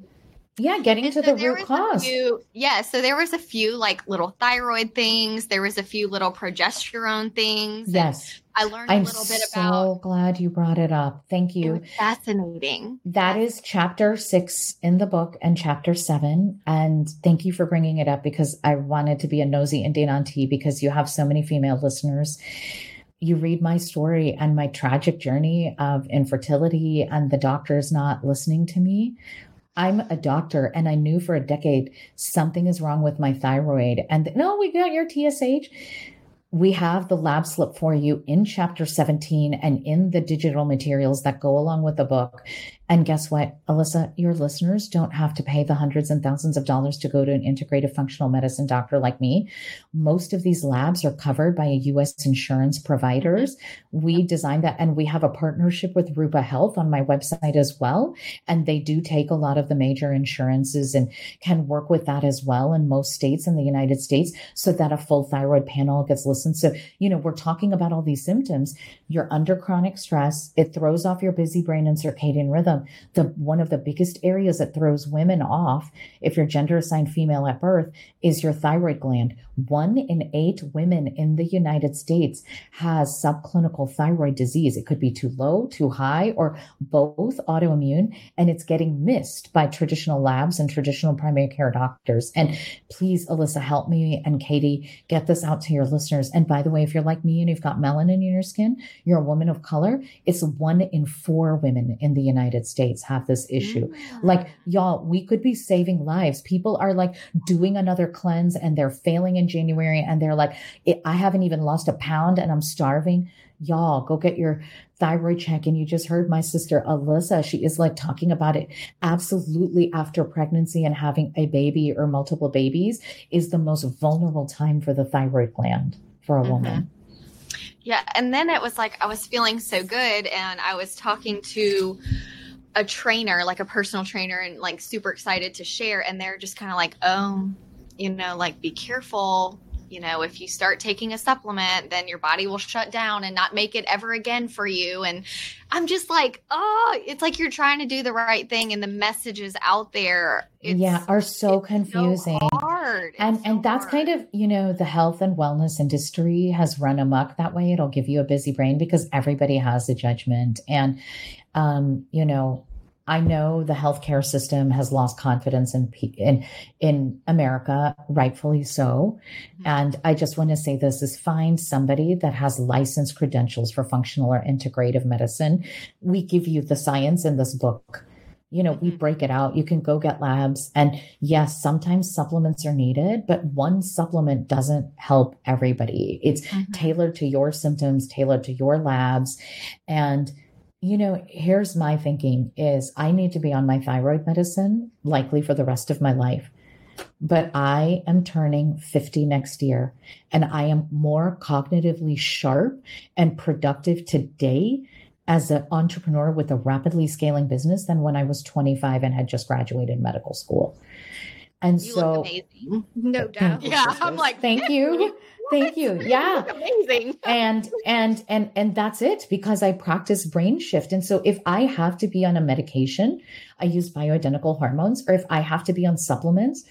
yeah, getting to so the root cause. Few, yeah, so there was a few like little thyroid things. There was a few little progesterone things. Yes, I learned I'm a little bit so about. So glad you brought it up. Thank you. fascinating. That is chapter six in the book and chapter seven. And thank you for bringing it up because I wanted to be a nosy Indian auntie because you have so many female listeners you read my story and my tragic journey of infertility and the doctors not listening to me I'm a doctor and I knew for a decade something is wrong with my thyroid. And no, we got your TSH we have the lab slip for you in chapter 17 and in the digital materials that go along with the book. And guess what, Alyssa, your listeners don't have to pay the hundreds and thousands of dollars to go to an integrative functional medicine doctor like me. Most of these labs are covered by a US insurance providers. We designed that and we have a partnership with Rupa Health on my website as well. And they do take a lot of the major insurances and can work with that as well in most states in the United States so that a full thyroid panel gets listened. So, you know, we're talking about all these symptoms. You're under chronic stress. It throws off your busy brain and circadian rhythm the one of the biggest areas that throws women off if you're gender assigned female at birth is your thyroid gland. One in eight women in the United States has subclinical thyroid disease. It could be too low, too high, or both autoimmune, and it's getting missed by traditional labs and traditional primary care doctors. And please, Alyssa, help me and Katie get this out to your listeners. And by the way, if you're like me and you've got melanin in your skin, you're a woman of color, it's one in four women in the United States have this issue. Like, y'all, we could be saving lives. People are like doing another cleanse and they're failing in January and they're like, I haven't even lost a pound and I'm starving. Y'all, go get your thyroid check. And you just heard my sister Alyssa. She is like talking about it absolutely after pregnancy and having a baby or multiple babies is the most vulnerable time for the thyroid gland for a mm-hmm. woman. Yeah. And then it was like I was feeling so good and I was talking to a trainer, like a personal trainer, and like super excited to share. And they're just kind of like, oh, you know, like be careful. You know, if you start taking a supplement, then your body will shut down and not make it ever again for you. And I'm just like, oh, it's like you're trying to do the right thing, and the messages out there, yeah, are so confusing. So hard. and so and that's hard. kind of you know the health and wellness industry has run amok that way. It'll give you a busy brain because everybody has a judgment, and um, you know I know the healthcare system has lost confidence in in in America, rightfully so. Mm-hmm. And I just want to say this is find somebody that has licensed credentials for functional or integrative medicine. We give you the science in this book. You know, we mm-hmm. break it out. You can go get labs. And yes, sometimes supplements are needed, but one supplement doesn't help everybody. It's mm-hmm. tailored to your symptoms, tailored to your labs. And you know, here's my thinking is I need to be on my thyroid medicine likely for the rest of my life. But I am turning 50 next year and I am more cognitively sharp and productive today as an entrepreneur with a rapidly scaling business than when I was 25 and had just graduated medical school. And you so, no doubt. Yeah, I'm like, thank you. Thank you. Yeah. Amazing. And and and and that's it because I practice brain shift. And so if I have to be on a medication, I use bioidentical hormones, or if I have to be on supplements,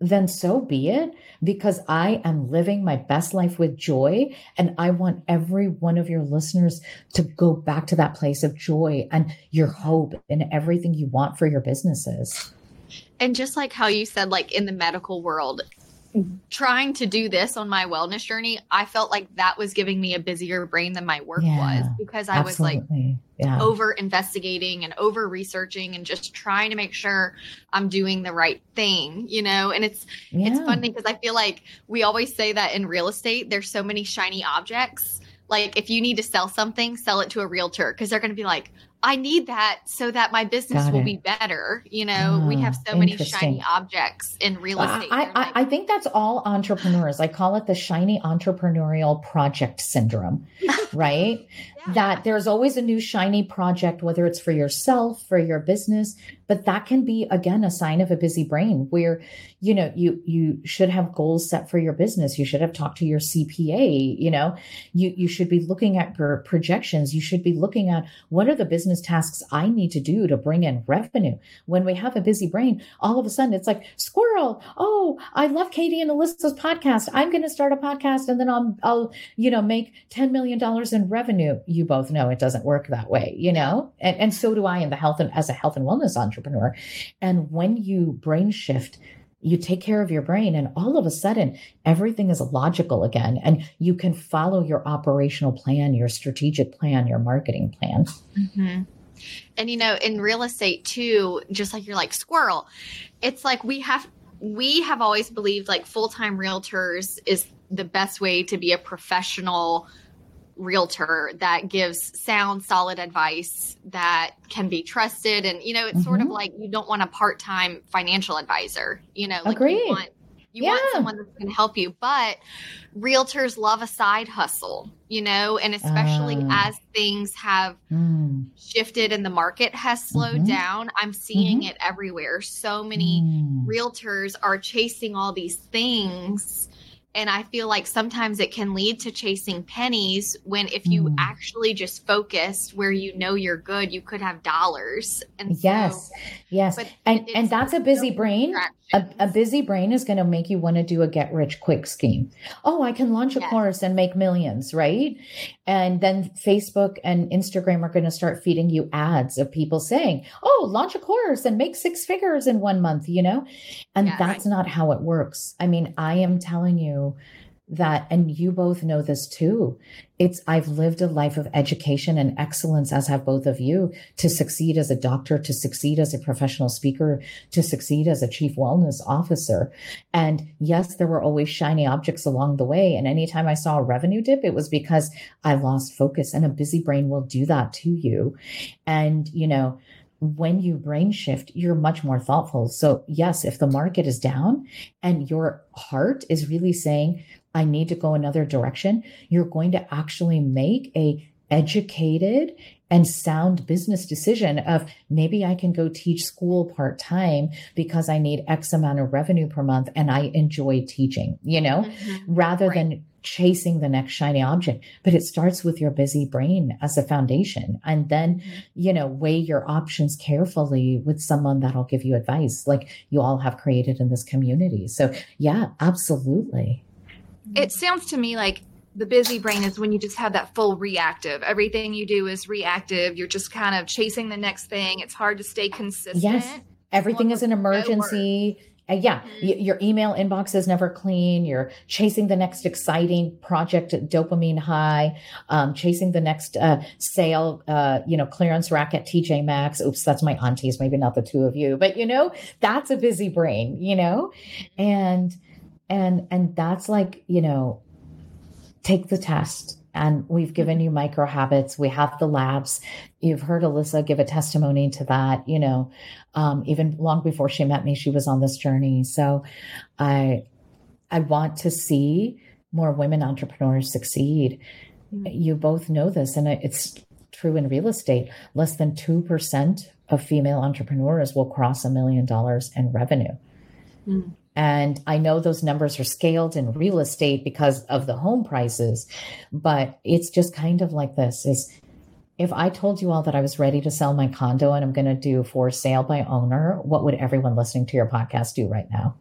then so be it because I am living my best life with joy. And I want every one of your listeners to go back to that place of joy and your hope and everything you want for your businesses. And just like how you said, like in the medical world, trying to do this on my wellness journey, I felt like that was giving me a busier brain than my work yeah, was because I absolutely. was like yeah. over investigating and over researching and just trying to make sure I'm doing the right thing, you know? And it's yeah. it's funny because I feel like we always say that in real estate there's so many shiny objects. Like if you need to sell something, sell it to a realtor because they're going to be like, I need that so that my business will be better. You know, we ah, have so many shiny objects in real estate. I, I, I, think that's all entrepreneurs. I call it the shiny entrepreneurial project syndrome, right? yeah. That there's always a new shiny project, whether it's for yourself, for your business, but that can be again a sign of a busy brain where you know you you should have goals set for your business. You should have talked to your cpa you know. You you should be looking at your projections. You should be looking at what are the business tasks i need to do to bring in revenue. When we have a busy brain all of a sudden it's like squirrel! Oh i love katie and alyssa's podcast. I'm going to start a podcast and then i'll i'll you know make 10 million dollars in revenue. You both know it doesn't work that way you know? And and so do i in the health and as a health and wellness entrepreneur entrepreneur. And when you brain shift, you take care of your brain and all of a sudden everything is logical again and you can follow your operational plan your strategic plan your marketing plan mm-hmm. and you know in real estate too just like you're like squirrel it's like we have we have always believed like full-time realtors is the best way to be a professional realtor that gives sound, solid advice that can be trusted. And, you know, it's mm-hmm. sort of mm-hmm. like you don't want a part time financial advisor, you know, like Agreed. you want. You yeah. want someone that's going to help you, but realtors love a side hustle, you know, and especially uh, as things have mm. shifted and the market has slowed mm-hmm. down, I'm seeing mm-hmm. it everywhere. So many mm. realtors are chasing all these things and I feel like sometimes it can lead to chasing pennies when if you mm. actually just focused where you know you're good, you could have dollars. And yes, so, yes. And and that's a busy brain. A, a, busy brain is going to make you want to do a get rich quick scheme. Oh, I can launch a yes. course and make millions, right? And then Facebook and Instagram are going to start feeding you ads of people saying, "Oh, launch a course and make six figures in one month," you know? And that's not how it works. I mean, I am telling you that and you both know this too. It's i've lived a life of education and excellence as have both of you to succeed as a doctor to succeed as a professional speaker to succeed as a chief wellness officer. And yes there were always shiny objects along the way. And anytime i saw a revenue dip it was because i lost focus and a busy brain will do that to you. And you know when you brain shift, you're much more thoughtful. So, yes, if the market is down and your heart is really saying, I need to go another direction, you're going to actually make a educated and sound business decision of maybe I can go teach school part time because I need X amount of revenue per month and I enjoy teaching, you know, mm-hmm. rather right. than chasing the next shiny object. But it starts with your busy brain as a foundation. And then, mm-hmm. you know, weigh your options carefully with someone that'll give you advice like you all have created in this community. So, yeah, absolutely. It sounds to me like the busy brain is when you just have that full reactive. Everything you do is reactive. You're just kind of chasing the next thing. It's hard to stay consistent. Yes. Everything is an emergency. Uh, yeah, mm-hmm. y- your email inbox is never clean. You're chasing the next exciting project, dopamine high, um, chasing the next uh, sale, uh, you know, clearance rack at TJ Maxx. Oops, that's my aunties, maybe not the two of you, but you know, that's a busy brain, you know, and and and that's like you know take the test. And we've given you micro habits. We have the labs. You've heard alyssa give a testimony to that you know um, even long before she met me she was on this journey. So i i want to see more women entrepreneurs succeed. Mm-hmm. you both know this and it's true in real estate. Less than 2% of female entrepreneurs will cross a million dollars in revenue. Mm-hmm. And I know those numbers are scaled in real estate because of the home prices, but it's just kind of like this is if I told you all that I was ready to sell my condo and I'm going to do for sale by owner, what would everyone listening to your podcast do right now?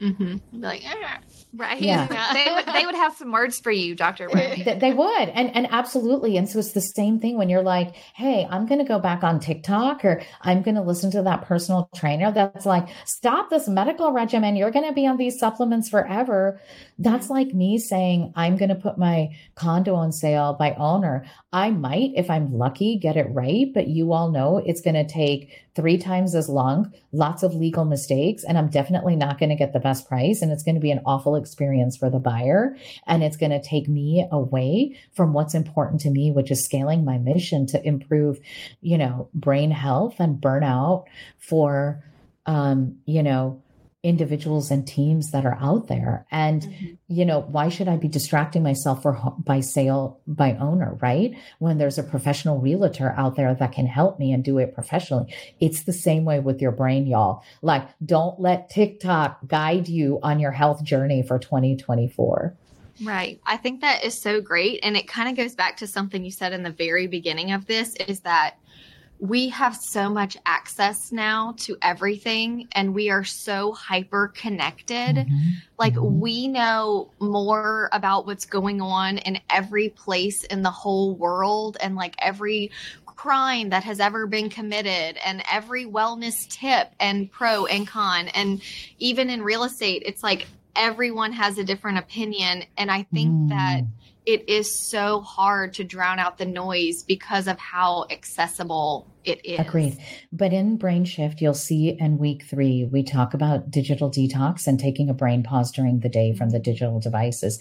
Mm-hmm. Like, ah. Right. Yeah. they, would, they would have some words for you, Dr. Romie. They would. And, and absolutely. And so it's the same thing when you're like, hey, I'm going to go back on TikTok or I'm going to listen to that personal trainer that's like, stop this medical regimen. You're going to be on these supplements forever. That's like me saying, I'm going to put my condo on sale by owner. I might, if I'm lucky, get it right. But you all know it's going to take three times as long, lots of legal mistakes, and I'm definitely not going to get the best price. And it's going to be an awful experience for the buyer. And it's going to take me away from what's important to me, which is scaling my mission to improve, you know, brain health and burnout for, um, you know, individuals and teams that are out there and mm-hmm. you know why should i be distracting myself for by sale by owner right when there's a professional realtor out there that can help me and do it professionally it's the same way with your brain y'all like don't let tiktok guide you on your health journey for 2024 Right. I think that is so great. And it kind of goes back to something you said in the very beginning of this is that we have so much access now to everything and we are so hyper connected. Mm-hmm. Like mm-hmm. we know more about what's going on in every place in the whole world and like every crime that has ever been committed and every wellness tip and pro and con and even in real estate it's like everyone has a different opinion and I think mm. that it is so hard to drown out the noise because of how accessible it is. Agreed. But in Brain Shift, you'll see in week three, we talk about digital detox and taking a brain pause during the day from the digital devices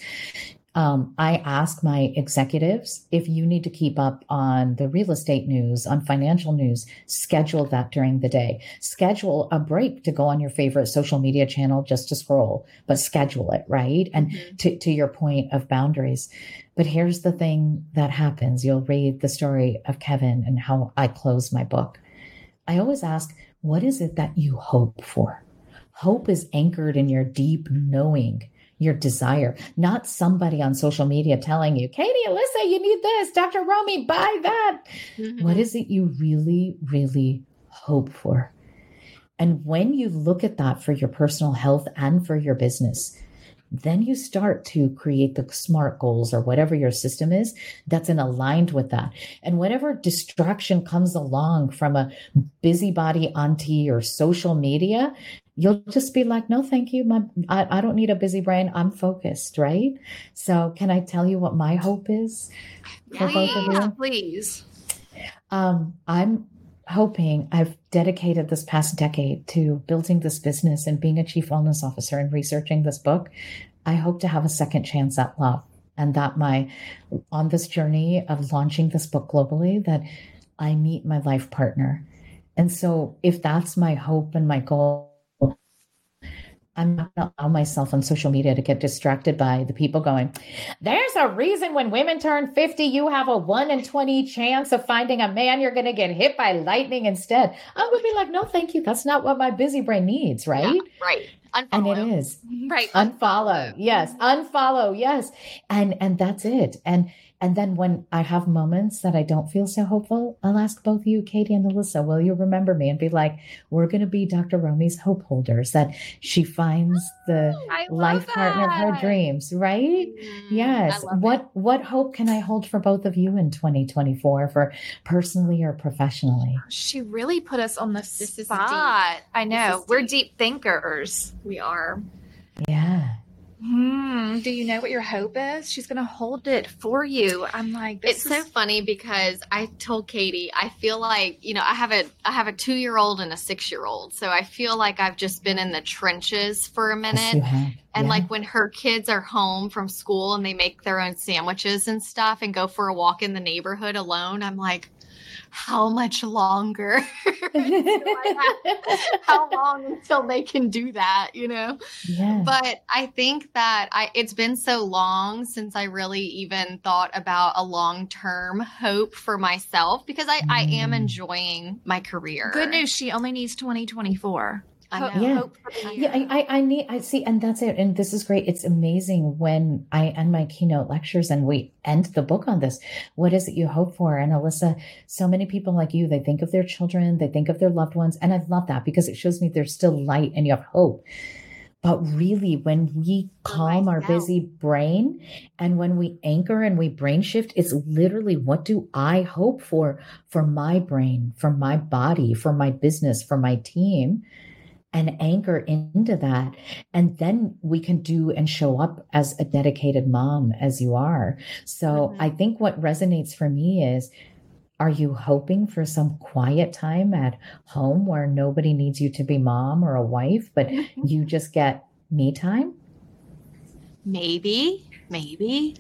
um, I ask my executives if you need to keep up on the real estate news, on financial news, schedule that during the day. Schedule a break to go on your favorite social media channel just to scroll, but schedule it, right? And mm-hmm. to, to your point of boundaries. But here's the thing that happens. You'll read the story of Kevin and how I close my book. I always ask, what is it that you hope for? Hope is anchored in your deep knowing your desire, not somebody on social media telling you, Katie, Alyssa, you need this, Dr. Romie, buy that. Mhm. What is it you really, really hope for? And when you look at that for your personal health and for your business, then you start to create the smart goals or whatever your system is that's in aligned with that. And whatever distraction comes along from a busybody auntie or social media, you'll just be like, no, thank you. My, I, I don't need a busy brain. I'm focused, right? So can I tell you what my hope is for both of Yeah, you? please. Um, I'm hoping I've dedicated this past decade to building this business and being a chief wellness officer and researching this book. I hope to have a second chance at love and that my on this journey of launching this book globally that I meet my life partner. And so if that's my hope and my goal I'm not going to allow myself on social media to get distracted by the people going, there's a reason when women turn 50, you have a 1 in 20 chance of finding a man you're going to get hit by lightning instead. I'm going to be like, no, thank you. That's not what my busy brain needs, right? Yeah, right. And it is Right. unfollow yes unfollow yes and and that's it and and then when i have moments that i don't feel so hopeful i'll ask both you katie and alyssa will you remember me and be like we're going to be dr romie's hope holders that she finds the I love life partner of her dreams right Mm, yes what it. what hope can i hold for both of you in 2024 for personally or professionally She really put us on the is deep. spot. I know. is We're deep. deep thinkers. We are. yeah Hmm. Do you know what your hope is? She's going to hold it for you. I'm like, this it's so funny because I told Katie, I feel like, you know, I have a I have a 2-year-old and a 6-year-old. So I feel like I've just been in the trenches for a minute. have. And Yeah. like when her kids are home from school and they make their own sandwiches and stuff and go for a walk in the neighborhood alone, I'm like, how much longer? how long until they can do that, you know? yeah But I think that I it's been so long since I really even thought about a long-term hope for myself because I, I am Mm. enjoying my career. good news. She only needs 2024. I know. Yeah. hope Yeah. I, I, I need, I see, and that's it. And this is great. It's amazing when I end my keynote lectures and we end the book on this. What is it you hope for? And Alyssa, so many people like you, they think of their children, they think of their loved ones. And I love that because it shows me there's still light and you have hope. But really, when we calm our busy brain and when we anchor and we brain shift, it's literally what do I hope for, for my brain, for my body, for my business, for my team? And anchor into that. And then we can do and show up as a dedicated mom as you are. So Mhm. I think what resonates for me is are you hoping for some quiet time at home where nobody needs you to be mom or a wife, but you just get me time? Maybe, maybe.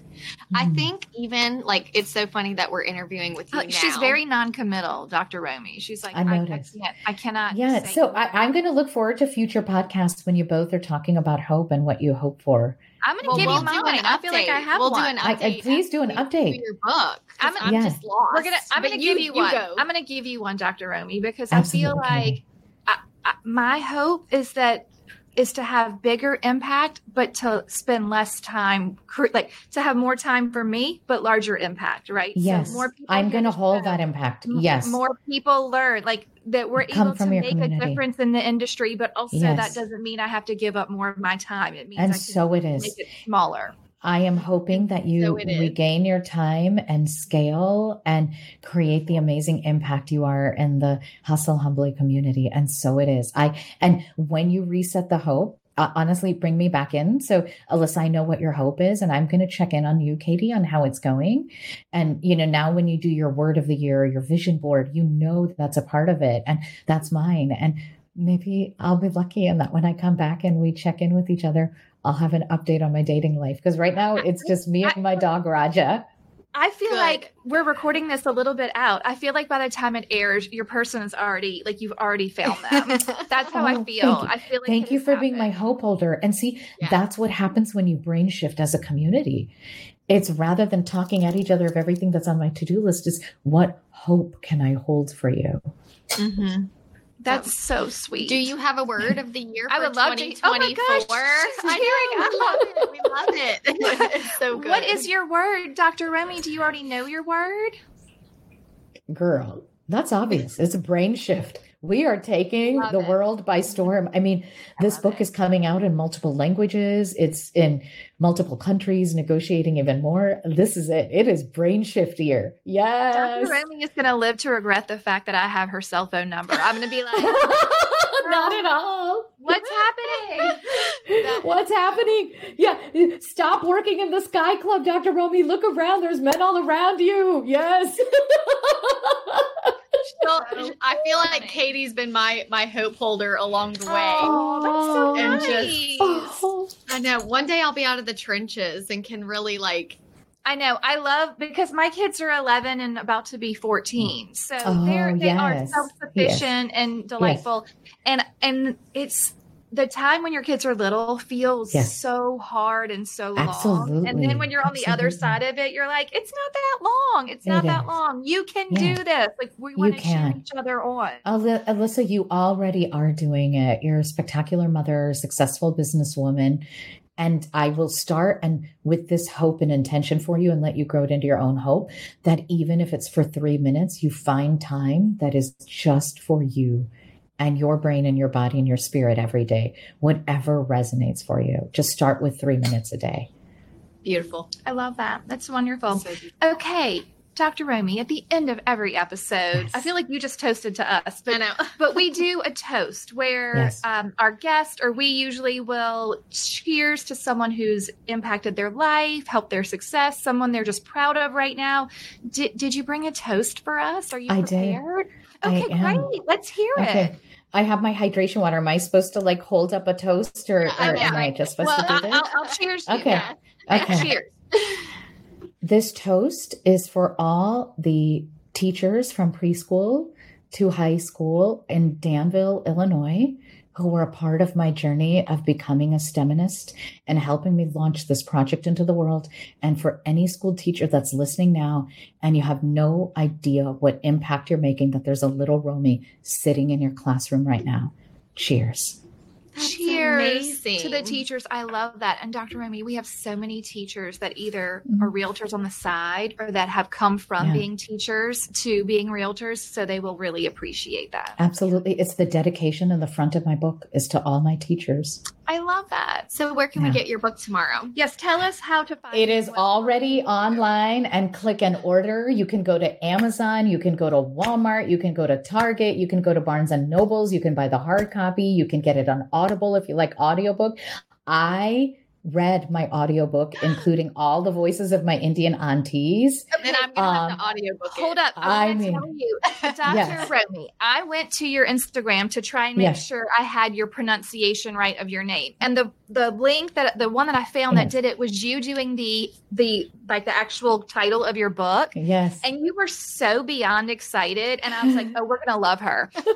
I Hmm. think even like it's so funny that we're interviewing with you Uh, now. She's very non-committal, Dr. Romie. She's like, I I, I, can't, I cannot. Yeah. So. I, I'm going to look forward to future podcasts when you both are talking about hope and what you hope for. I'm going to Well, give we'll you do mine. I feel like I update. have We'll do one. an I- I- update please do an update. you do your book. I'm- I'm, Yeah. just lost. We're gonna. I'm gonna give you, one. go. I'm gonna give you one, Dr. Romie, because Absolutely, I feel like I, I, my hope is that is to have bigger impact, but to spend less time, like to have more time for me, but larger impact. Right? Yes. more people I'm going to hold that impact. Yes. More people learn, like that we're Come able to make a difference in the industry, but also Yes. that doesn't mean I have to give up more of my time. It means I and can so it is. make it smaller. I am hoping that you So regain your time and scale and create the amazing impact you are in the Hustle Humbly community. And so it is. I and when you reset the hope, uh, honestly, bring me back in. So, Alyssa, I know what your hope is, and I'm going to check in on you, Katie, on how it's going. And you know, now when you do your word of the year, your vision board, you know that's a part of it, and that's mine. And maybe I'll be lucky in that when I come back and we check in with each other, I'll have an update on my dating life because right now it's just me and my dog Raja. I feel Good. like we're recording this a little bit out. I feel like by the time it airs, your person is already like you've already found them. That's how Oh, I feel. I feel like Thank you has for being my hope holder. And see, Yeah. that's what happens when you brain shift as a community. It's rather than talking at each other of everything that's on my to do list, is what hope can I hold for you? Mhm. That's so sweet. Do you have a word of the year for I would love to- oh my 2024? gosh, she's I know, we love it. We love it. it's so good. What is your word, Dr. Romie? Do you already know your word? Girl, that's obvious. It's a brain shift. We are taking Love the it. world by storm. I mean, this love book it. is coming out in multiple languages. It's in multiple countries, negotiating even more. This is it. It is brain shiftier. Yes. Dr. Romie is going to live to regret the fact that I have her cell phone number. I'm going to be like, Not at all. what's happening? What's happening? Yeah, stop working in the Sky Club, Dr. Romie. Look around. There's men all around you. Yes. Well, So I feel like. Katie's been my my hope holder along the way. Oh, that's so And nice. just- Oh. I know. One day I'll be out of the trenches and can really like. I know. I love because my kids are 11 and about to be 14. So Oh, they're they are self-sufficient and delightful. And and it's the time when your kids are little feels Yes. so hard and so long. And then when you're on the other side of it, you're like, it's not that long. It's It not that is. long. You can Yeah. do this. Like we want to cheer each other on. Aly- Alyssa, you already are doing it. You're a spectacular mother, successful businesswoman. And I will start and with this hope and intention for you and let you grow it into your own hope that even if it's for three minutes, you find time that is just for you and your brain and your body and your spirit every day, whatever resonates for you. Just start with three minutes a day. Beautiful. I love that. That's wonderful. So. Okay, Dr. Romie, at the end of every episode, Yes. I feel like you just toasted to us, I but know. but we do a toast where Yes. um, our guest or we usually will cheers to someone who's impacted their life, helped their success, someone they're just proud of right now. Did, did you bring a toast for us? Are you I did. prepared? I Okay, great. Let's hear Okay. it. I have my hydration water. Am I supposed to like hold up a toast or, or I am I just supposed Well, to do this? I'll, I'll cheers Okay. Okay. Cheers. This toast is for all the teachers from preschool to high school in Danville, Illinois, who were a part of my journey of becoming a STEMinist and helping me launch this project into the world. And for any school teacher that's listening now and you have no idea what impact you're making, that there's a little Romie sitting in your classroom right now. Cheers. That's Cheers to the teachers. I love that. And Dr. Romie, we have so many teachers that either Mhm. are realtors on the side or that have come from Yeah. being teachers to being realtors. So they will really appreciate that. Absolutely. It's the dedication in the front of my book is to all my teachers. I love that. So where can we get your book tomorrow? Yes, tell us how to find it. It is already online and click and order. You can go to Amazon, you can go to Walmart, you can go to Target, you can go to Barnes and Nobles, you can buy the hard copy, you can get it on Audible if you like audiobook. I read my audiobook including all the voices of my Indian aunties. Then I'm gonna have Um, the audiobook. Hold it. up. I, I mean- tell you, Dr. Yes. Romie, I went to your Instagram to try and make Yes. sure I had your pronunciation right of your name. And the the link that the one that I found that did it was you doing the the like the actual title of your book. Yes. And you were so beyond excited. And I was like, oh, we're going to love her. Because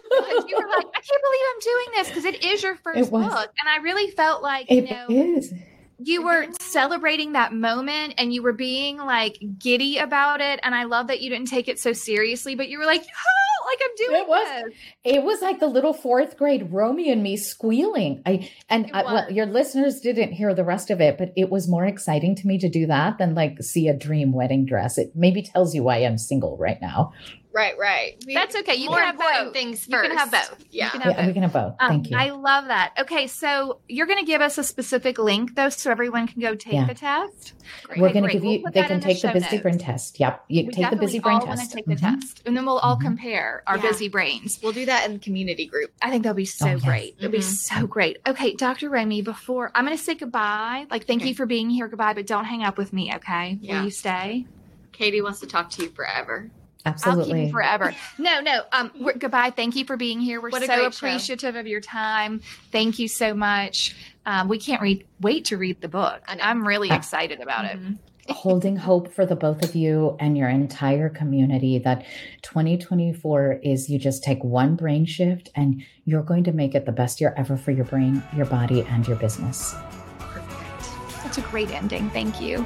you were like, I can't believe I'm doing this because it is your first book. And I really felt like, It you know, is. You mm-hmm. were celebrating that moment and you were being like giddy about it. And I love that you didn't take it so seriously, but you were like, oh, like I'm doing It was. this. It was like the little fourth grade romeo and me squealing. I and I, uh, well, your listeners didn't hear the rest of it, but it was more exciting to me to do that than like see a dream wedding dress. It maybe tells you why I'm single right now. Right, right. We- That's okay. You can have both. things You can have both. You Yeah. can have Yeah, both. we can have both. Um, Thank you. I love that. Okay, so you're going to give us a specific link though, so everyone can go take Yeah. the test. Great. We're Okay, going to great. give We'll you. they can in the take the busy notes. brain test. Yep, you We take the busy definitely brain all want test. to take the Mhm. test, and then we'll all Mhm. compare our Yeah. busy brains. We'll do that in the community group. I think that'll be so Oh, yes. great. It'll be Mhm. so great. Okay, Dr. Romie, before I'm going to say goodbye. Like, thank Okay. you for being here. Goodbye, but don't hang up with me. Okay? Yeah. Will you stay? Katie wants to talk to you forever. I'll keep Absolutely. you forever. No, no. Um, we're, goodbye. Thank you for being here. We're so great show. appreciative of your time. Thank you so much. Um, we can't read. Wait to read the book. And. I'm really Ah. excited about it. Holding hope for the both of you and your entire community that 2024 is you just take one brain shift and you're going to make it the best year ever for your brain, your body, and your business. Perfect. Such a great ending. Thank you.